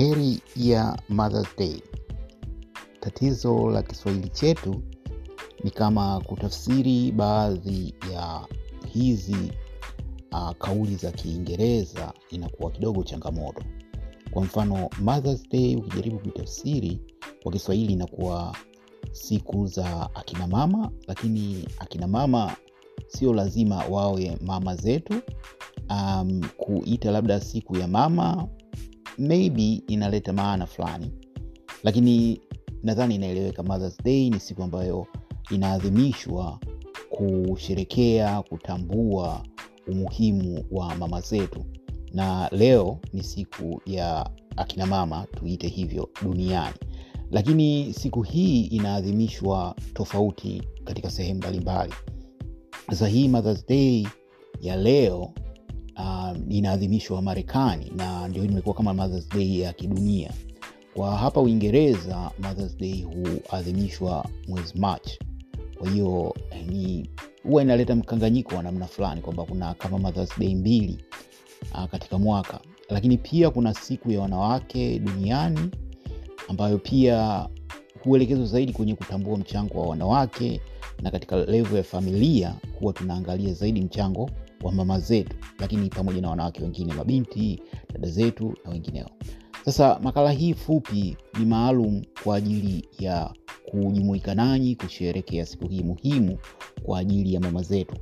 Heri ya Mother's Day. Tatizo la Kiswahili chetu ni kama kutafsiri baadhi ya hizi uh, kauli za Kiingereza inakuwa kidogo changamoto. Kwa mfano, Mother's Day ukijaribu kuitafsiri kwa Kiswahili inakuwa siku za akina mama, lakini akina mama sio lazima wawe mama zetu. Um, kuita labda siku ya mama maybe inaleta maana fulani, lakini nadhani inaeleweka. Mother's Day ni siku ambayo inaadhimishwa kusherekea, kutambua umuhimu wa mama zetu, na leo ni siku ya akina mama, tuite hivyo duniani. Lakini siku hii inaadhimishwa tofauti katika sehemu mbalimbali. Sasa hii Mother's Day ya leo uh, inaadhimishwa Marekani na ndio imekuwa kama Mother's Day ya kidunia. Kwa hapa Uingereza Mother's Day huadhimishwa mwezi March. Kwa hiyo ni huwa inaleta mkanganyiko wa namna fulani kwamba kuna kama Mother's Day mbili uh, katika mwaka, lakini pia kuna siku ya wanawake duniani ambayo pia huelekezwa zaidi kwenye kutambua mchango wa wanawake, na katika levo ya familia huwa tunaangalia zaidi mchango wa mama zetu, lakini pamoja na wanawake wengine, mabinti, dada zetu na wengineo. Sasa makala hii fupi ni maalum kwa ajili ya kujumuika nanyi kusherekea siku hii muhimu kwa ajili ya mama zetu.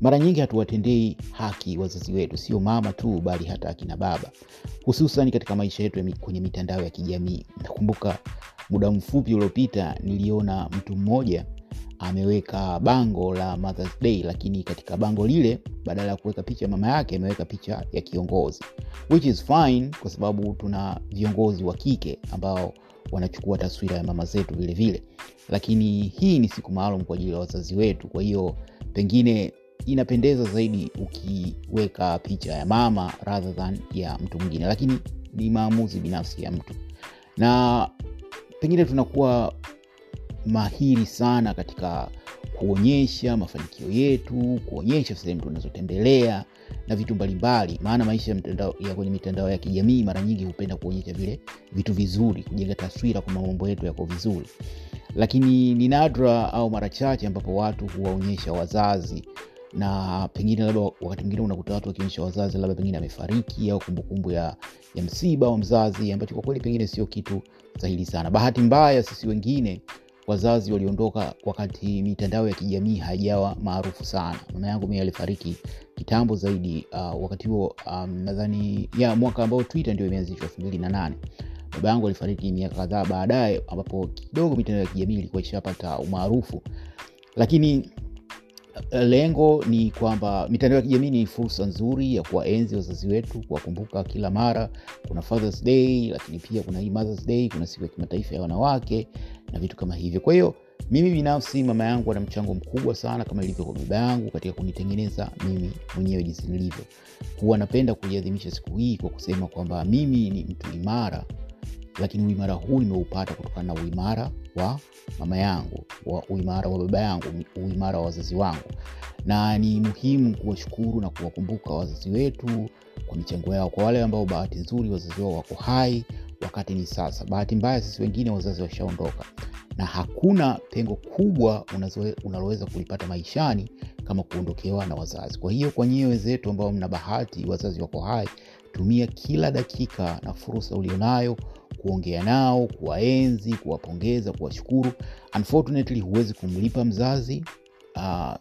Mara nyingi hatuwatendei haki wazazi wetu, sio mama tu, bali hata akina baba, hususan katika maisha yetu kwenye mitandao ya kijamii. Nakumbuka muda mfupi uliopita niliona mtu mmoja ameweka bango la Mother's Day, lakini katika bango lile badala ya kuweka picha mama yake ameweka picha ya kiongozi, which is fine kwa sababu tuna viongozi wa kike ambao wanachukua taswira ya mama zetu vile vile, lakini hii ni siku maalum kwa ajili ya wazazi wetu. Kwa hiyo pengine inapendeza zaidi ukiweka picha ya mama rather than ya mtu mwingine, lakini ni maamuzi binafsi ya mtu, na pengine tunakuwa mahiri sana katika kuonyesha mafanikio yetu, kuonyesha sehemu tunazotembelea na vitu mbalimbali, maana maisha ya, kwenye mitandao ya kijamii mara nyingi hupenda kuonyesha vile vitu vizuri, kujenga taswira kwamba mambo yetu yako vizuri, lakini ni nadra au mara chache ambapo watu huwaonyesha wazazi na pengine labda wakati mwingine unakuta watu wakionyesha wazazi labda pengine amefariki au kumbukumbu ya, ya msiba wa mzazi, ambacho kwa kweli pengine sio kitu sahihi sana. Bahati mbaya sisi wengine wazazi waliondoka wakati mitandao ya kijamii haijawa maarufu sana. Mama yangu mie alifariki kitambo zaidi, uh, wakati huo um, nadhani ya mwaka ambao Twitter ndio imeanzishwa elfu mbili na nane. Baba yangu alifariki miaka kadhaa baadaye, ambapo kidogo mitandao ya kijamii ilikuwa ishapata umaarufu, lakini lengo ni kwamba mitandao ya kijamii ni fursa nzuri ya kuwaenzi wazazi wetu, kuwakumbuka kila mara. Kuna Father's Day, lakini pia kuna hii Mother's Day, kuna siku ya kimataifa ya wanawake na vitu kama hivyo. Kwa hiyo mimi binafsi, mama yangu ana mchango mkubwa sana, kama ilivyo kwa baba yangu, katika kunitengeneza mimi mwenyewe jinsi nilivyo. Huwa napenda kuiadhimisha siku hii kwa kusema kwamba mimi ni mtu imara, lakini uimara huu nimeupata kutokana na uimara wa mama yangu, wa uimara wa baba yangu, uimara wa wazazi wangu, na ni muhimu kuwashukuru na kuwakumbuka wazazi wetu kwa michango yao. Kwa wale ambao bahati nzuri wazazi wao wako hai, wakati ni sasa. Bahati mbaya sisi wengine wazazi washaondoka, na hakuna pengo kubwa unaloweza kulipata maishani kama kuondokewa na wazazi. Kwa hiyo kwa nyie wenzetu ambao mna bahati wazazi wako hai, tumia kila dakika na fursa ulionayo kuongea nao, kuwaenzi, kuwapongeza, kuwashukuru. Unfortunately huwezi kumlipa mzazi uh,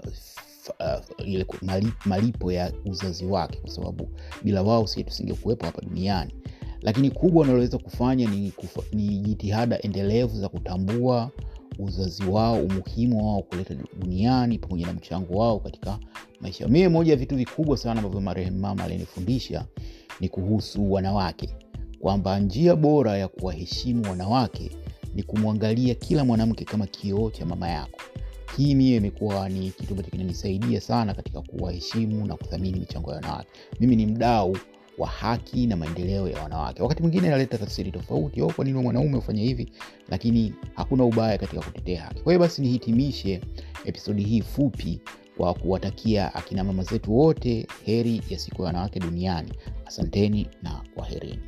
uh, malipo ya uzazi wake, kwa sababu bila wao sie tusingekuwepo hapa duniani. Lakini kubwa unaloweza kufanya ni, kufa, ni jitihada endelevu za kutambua uzazi wao, umuhimu wao kuleta duniani, pamoja na mchango wao katika maisha. Mimi moja ya vitu vikubwa sana ambavyo marehemu mama alinifundisha ni kuhusu wanawake kwamba njia bora ya kuwaheshimu wanawake ni kumwangalia kila mwanamke kama kioo cha mama yako. Hii mie imekuwa ni kitu ambacho kinanisaidia sana katika kuwaheshimu na kuthamini michango ya wanawake. Mimi ni mdau wa haki na maendeleo ya wanawake. Wakati mwingine naleta tafsiri tofauti, au kwa nini mwanaume ufanye hivi, lakini hakuna ubaya katika kutetea haki. Kwa hiyo basi nihitimishe episodi hii fupi kwa kuwatakia akina mama zetu wote heri ya siku ya wanawake duniani. Asanteni na kwaherini.